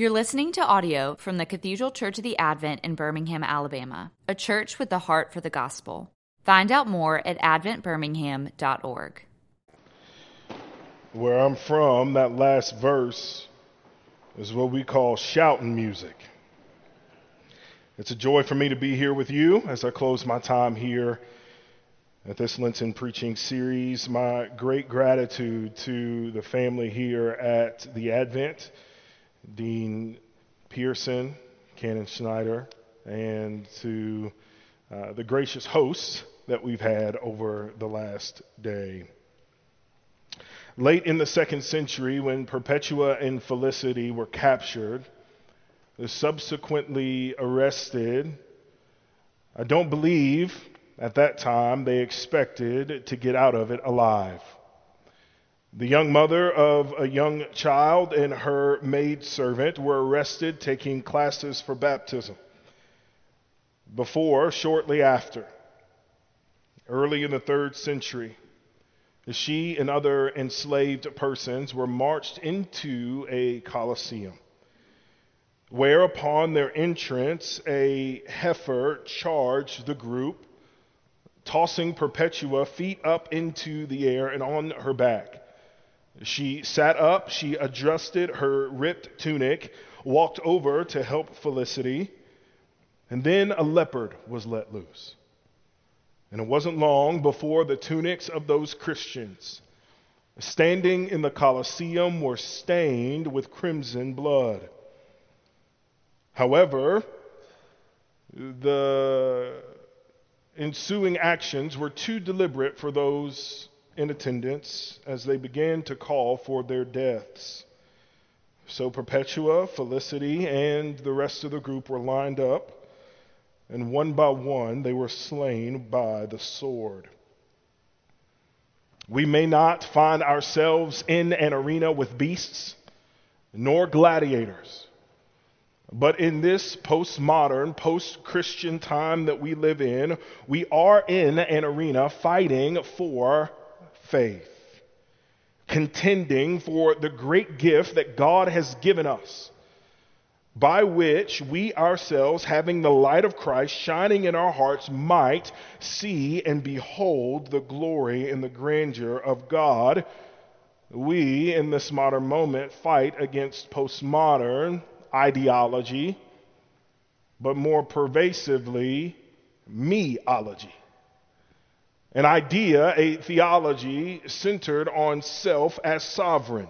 You're listening to audio from the Cathedral Church of the Advent in Birmingham, Alabama, a church with the heart for the gospel. Find out more at adventbirmingham.org. Where I'm from, that last verse is what we call shouting music. It's a joy for me to be here with you as I close my time here at this Lenten preaching series. My great gratitude to the family here at the Advent, Dean Pearson, Canon Schneider, and to uh, the gracious hosts that we've had over the last day. Late in the second century, when Perpetua and Felicity were captured, subsequently arrested. I don't believe at that time they expected to get out of it alive. The young mother of a young child and her maid servant were arrested taking classes for baptism. Before, shortly after, early in the third century, she and other enslaved persons were marched into a coliseum where upon their entrance a heifer charged the group, tossing Perpetua feet up into the air and on her back. She sat up, she adjusted her ripped tunic, walked over to help Felicity, and then a leopard was let loose. And it wasn't long before the tunics of those Christians standing in the Colosseum were stained with crimson blood. However, the ensuing actions were too deliberate for those in attendance as they began to call for their deaths. So Perpetua, Felicity, and the rest of the group were lined up, and one by one they were slain by the sword. We may not find ourselves in an arena with beasts, nor gladiators. But in this postmodern, post Christian time that we live in, we are in an arena fighting for faith, contending for the great gift that God has given us, by which we ourselves, having the light of Christ shining in our hearts, might see and behold the glory and the grandeur of God. We, in this modern moment, fight against postmodern ideology, but more pervasively, meology. An idea, a theology centered on self as sovereign.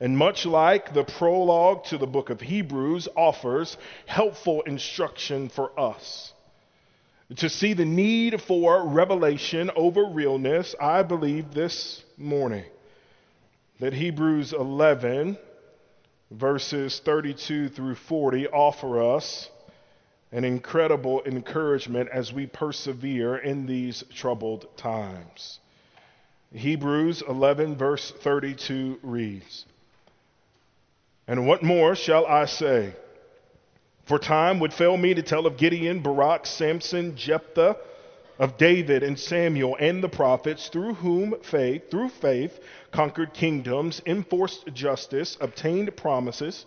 And much like the prologue to the book of Hebrews offers helpful instruction for us. To see the need for revelation over realness, I believe this morning that Hebrews 11 verses 32 through 40 offer us an incredible encouragement as we persevere in these troubled times. Hebrews 11, verse 32 reads And what more shall I say? For time would fail me to tell of Gideon, Barak, Samson, Jephthah of David and Samuel and the prophets, through whom faith, through faith, conquered kingdoms, enforced justice, obtained promises,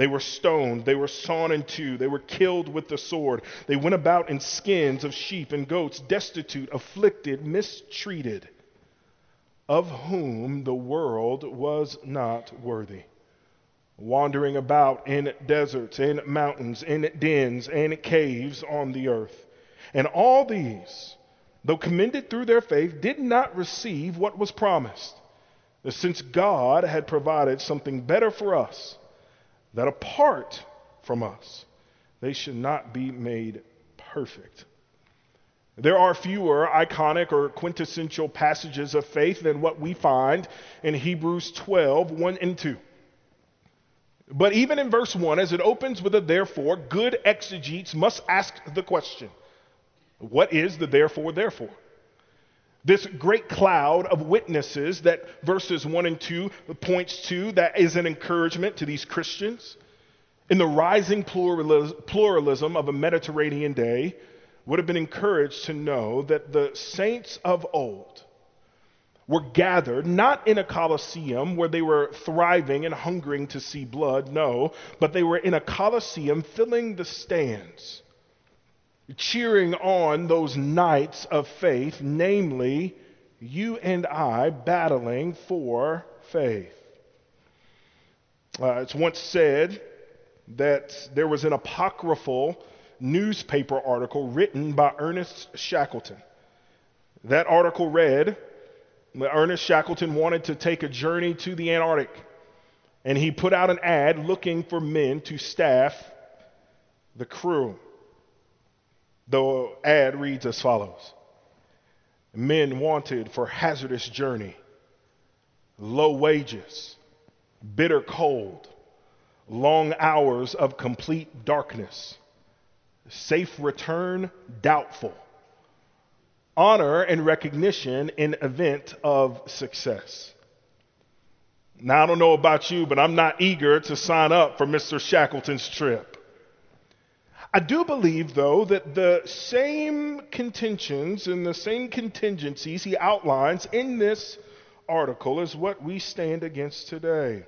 They were stoned, they were sawn in two, they were killed with the sword. They went about in skins of sheep and goats, destitute, afflicted, mistreated, of whom the world was not worthy. Wandering about in deserts, in mountains, in dens, and caves on the earth. And all these, though commended through their faith, did not receive what was promised. Since God had provided something better for us, that apart from us, they should not be made perfect. There are fewer iconic or quintessential passages of faith than what we find in Hebrews 12 1 and 2. But even in verse 1, as it opens with a therefore, good exegetes must ask the question what is the therefore, therefore? This great cloud of witnesses that verses 1 and 2 points to, that is an encouragement to these Christians. In the rising pluralism of a Mediterranean day, would have been encouraged to know that the saints of old were gathered not in a coliseum where they were thriving and hungering to see blood, no, but they were in a coliseum filling the stands cheering on those knights of faith, namely you and I battling for faith. Uh, it's once said that there was an apocryphal newspaper article written by Ernest Shackleton. That article read Ernest Shackleton wanted to take a journey to the Antarctic, and he put out an ad looking for men to staff the crew. The ad reads as follows Men wanted for hazardous journey, low wages, bitter cold, long hours of complete darkness, safe return doubtful, honor and recognition in event of success. Now, I don't know about you, but I'm not eager to sign up for Mr. Shackleton's trip. I do believe, though, that the same contentions and the same contingencies he outlines in this article is what we stand against today.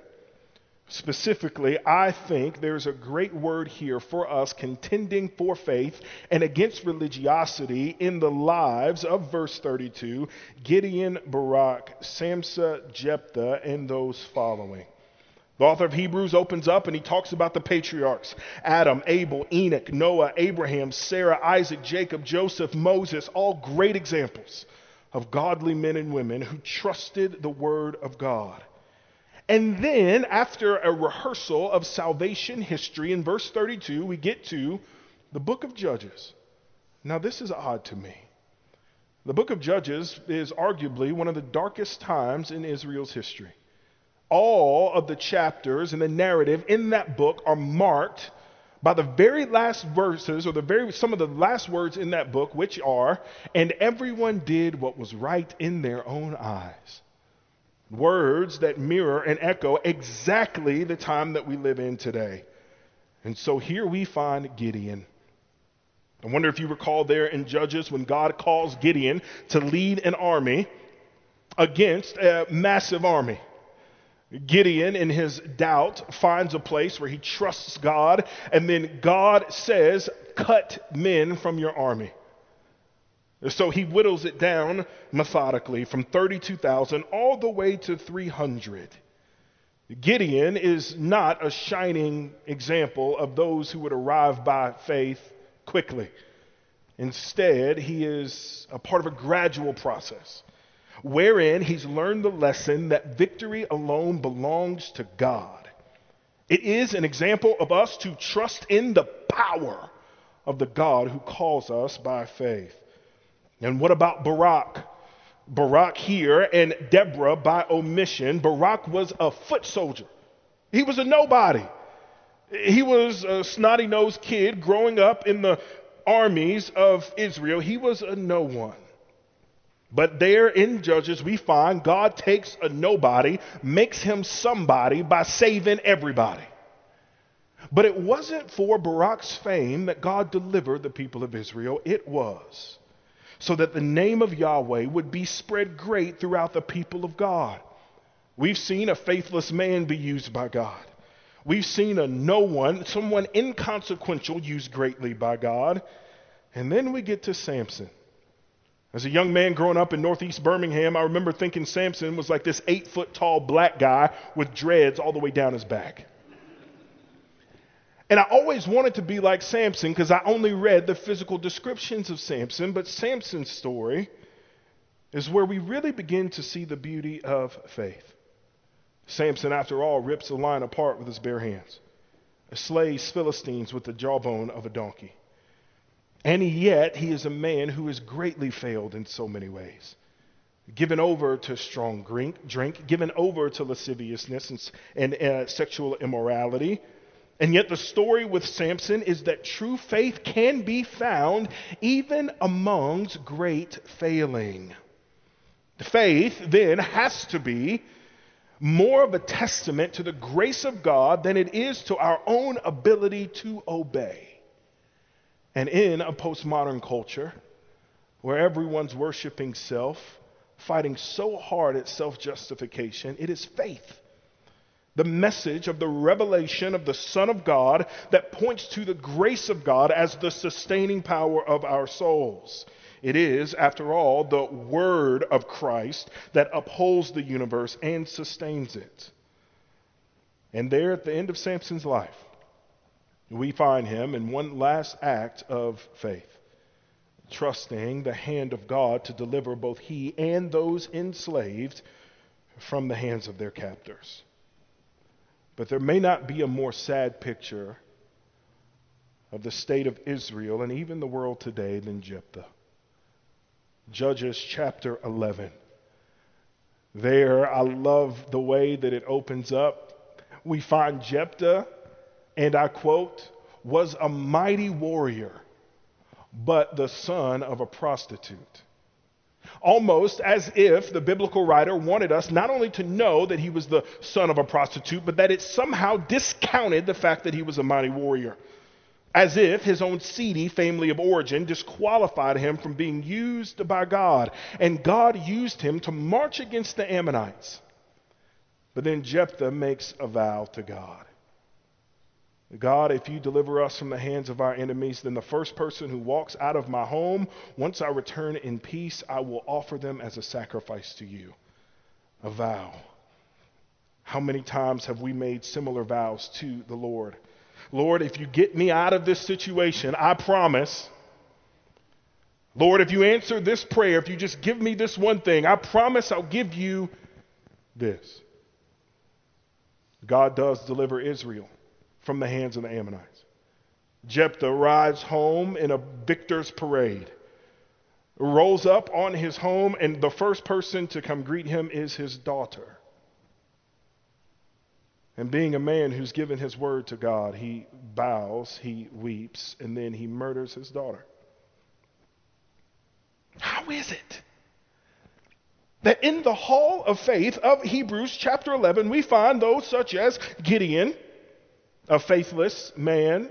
Specifically, I think there's a great word here for us contending for faith and against religiosity in the lives of verse 32 Gideon, Barak, Samson, Jephthah, and those following. The author of Hebrews opens up and he talks about the patriarchs Adam, Abel, Enoch, Noah, Abraham, Sarah, Isaac, Jacob, Joseph, Moses, all great examples of godly men and women who trusted the word of God. And then, after a rehearsal of salvation history, in verse 32, we get to the book of Judges. Now, this is odd to me. The book of Judges is arguably one of the darkest times in Israel's history all of the chapters and the narrative in that book are marked by the very last verses or the very some of the last words in that book which are and everyone did what was right in their own eyes. Words that mirror and echo exactly the time that we live in today. And so here we find gideon. I wonder if you recall there in judges when god calls gideon to lead an army against a massive army Gideon, in his doubt, finds a place where he trusts God, and then God says, Cut men from your army. So he whittles it down methodically from 32,000 all the way to 300. Gideon is not a shining example of those who would arrive by faith quickly. Instead, he is a part of a gradual process wherein he's learned the lesson that victory alone belongs to God. It is an example of us to trust in the power of the God who calls us by faith. And what about Barak? Barak here and Deborah by omission. Barak was a foot soldier, he was a nobody. He was a snotty nosed kid growing up in the armies of Israel. He was a no one. But there in Judges, we find God takes a nobody, makes him somebody by saving everybody. But it wasn't for Barak's fame that God delivered the people of Israel, it was so that the name of Yahweh would be spread great throughout the people of God. We've seen a faithless man be used by God. We've seen a no one, someone inconsequential, used greatly by God. And then we get to Samson. As a young man growing up in northeast Birmingham, I remember thinking Samson was like this eight foot tall black guy with dreads all the way down his back. And I always wanted to be like Samson because I only read the physical descriptions of Samson, but Samson's story is where we really begin to see the beauty of faith. Samson, after all, rips a lion apart with his bare hands, slays Philistines with the jawbone of a donkey. And yet, he is a man who has greatly failed in so many ways. given over to strong drink, drink given over to lasciviousness and, and uh, sexual immorality. And yet, the story with Samson is that true faith can be found even amongst great failing. The Faith then has to be more of a testament to the grace of God than it is to our own ability to obey. And in a postmodern culture where everyone's worshiping self, fighting so hard at self justification, it is faith. The message of the revelation of the Son of God that points to the grace of God as the sustaining power of our souls. It is, after all, the Word of Christ that upholds the universe and sustains it. And there at the end of Samson's life, we find him in one last act of faith, trusting the hand of God to deliver both he and those enslaved from the hands of their captors. But there may not be a more sad picture of the state of Israel and even the world today than Jephthah. Judges chapter 11. There, I love the way that it opens up. We find Jephthah, and I quote, was a mighty warrior, but the son of a prostitute. Almost as if the biblical writer wanted us not only to know that he was the son of a prostitute, but that it somehow discounted the fact that he was a mighty warrior as if his own seedy family of origin disqualified him from being used by God. And God used him to march against the Ammonites. But then Jephthah makes a vow to God God, if you deliver us from the hands of our enemies, then the first person who walks out of my home, once I return in peace, I will offer them as a sacrifice to you. A vow. How many times have we made similar vows to the Lord? Lord, if you get me out of this situation, I promise. Lord, if you answer this prayer, if you just give me this one thing, I promise I'll give you this. God does deliver Israel from the hands of the Ammonites. Jephthah rides home in a victor's parade, rolls up on his home, and the first person to come greet him is his daughter. And being a man who's given his word to God, he bows, he weeps, and then he murders his daughter. How is it that in the hall of faith of Hebrews chapter 11, we find those such as Gideon, a faithless man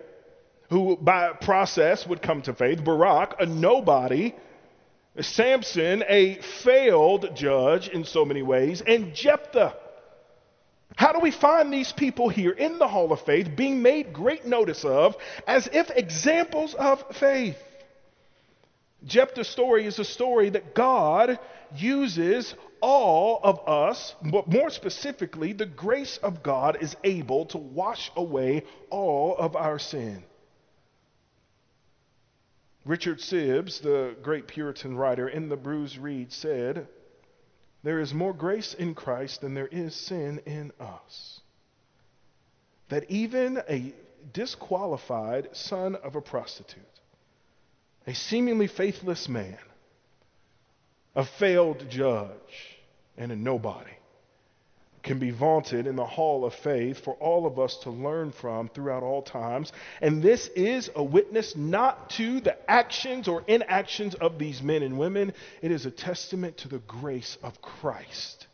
who by process would come to faith, Barak, a nobody, Samson, a failed judge in so many ways, and Jephthah, how do we find these people here in the Hall of Faith being made great notice of as if examples of faith? Jephthah's story is a story that God uses all of us, but more specifically, the grace of God is able to wash away all of our sin. Richard Sibbes, the great Puritan writer in the Bruised Reed, said, there is more grace in Christ than there is sin in us. That even a disqualified son of a prostitute, a seemingly faithless man, a failed judge, and a nobody can be vaunted in the hall of faith for all of us to learn from throughout all times. And this is a witness not to the actions or inactions of these men and women, it is a testament to the grace of Christ.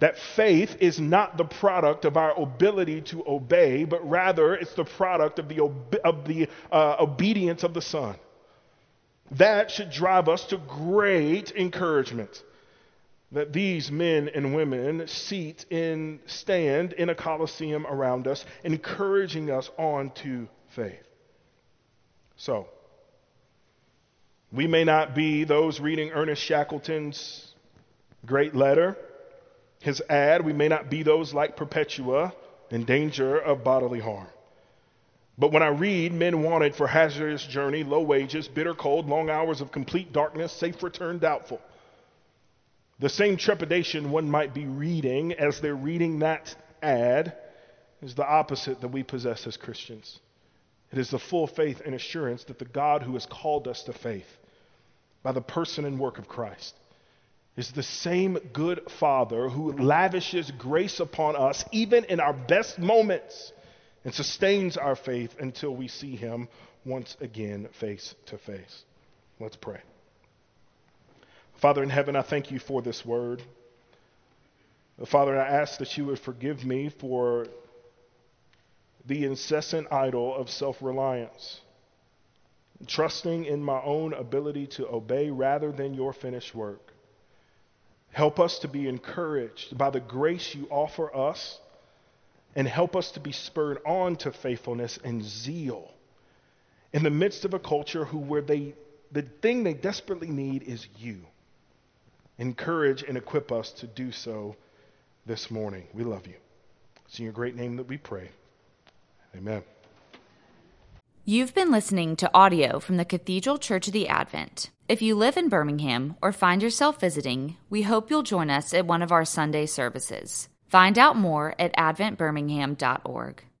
That faith is not the product of our ability to obey, but rather it's the product of the, of the uh, obedience of the Son. That should drive us to great encouragement that these men and women seat in stand in a coliseum around us encouraging us on to faith. So we may not be those reading ernest shackleton's great letter his ad. We may not be those like perpetua in danger of bodily harm. But when I read men wanted for hazardous journey, low wages, bitter cold, long hours of complete darkness, safe return doubtful, the same trepidation one might be reading as they're reading that ad is the opposite that we possess as Christians. It is the full faith and assurance that the God who has called us to faith by the person and work of Christ is the same good Father who lavishes grace upon us even in our best moments and sustains our faith until we see him once again face to face. Let's pray. Father in heaven, I thank you for this word. Father, I ask that you would forgive me for the incessant idol of self reliance, trusting in my own ability to obey rather than your finished work. Help us to be encouraged by the grace you offer us, and help us to be spurred on to faithfulness and zeal in the midst of a culture who where they the thing they desperately need is you. Encourage and equip us to do so this morning. We love you. It's in your great name that we pray. Amen. You've been listening to audio from the Cathedral Church of the Advent. If you live in Birmingham or find yourself visiting, we hope you'll join us at one of our Sunday services. Find out more at adventbirmingham.org.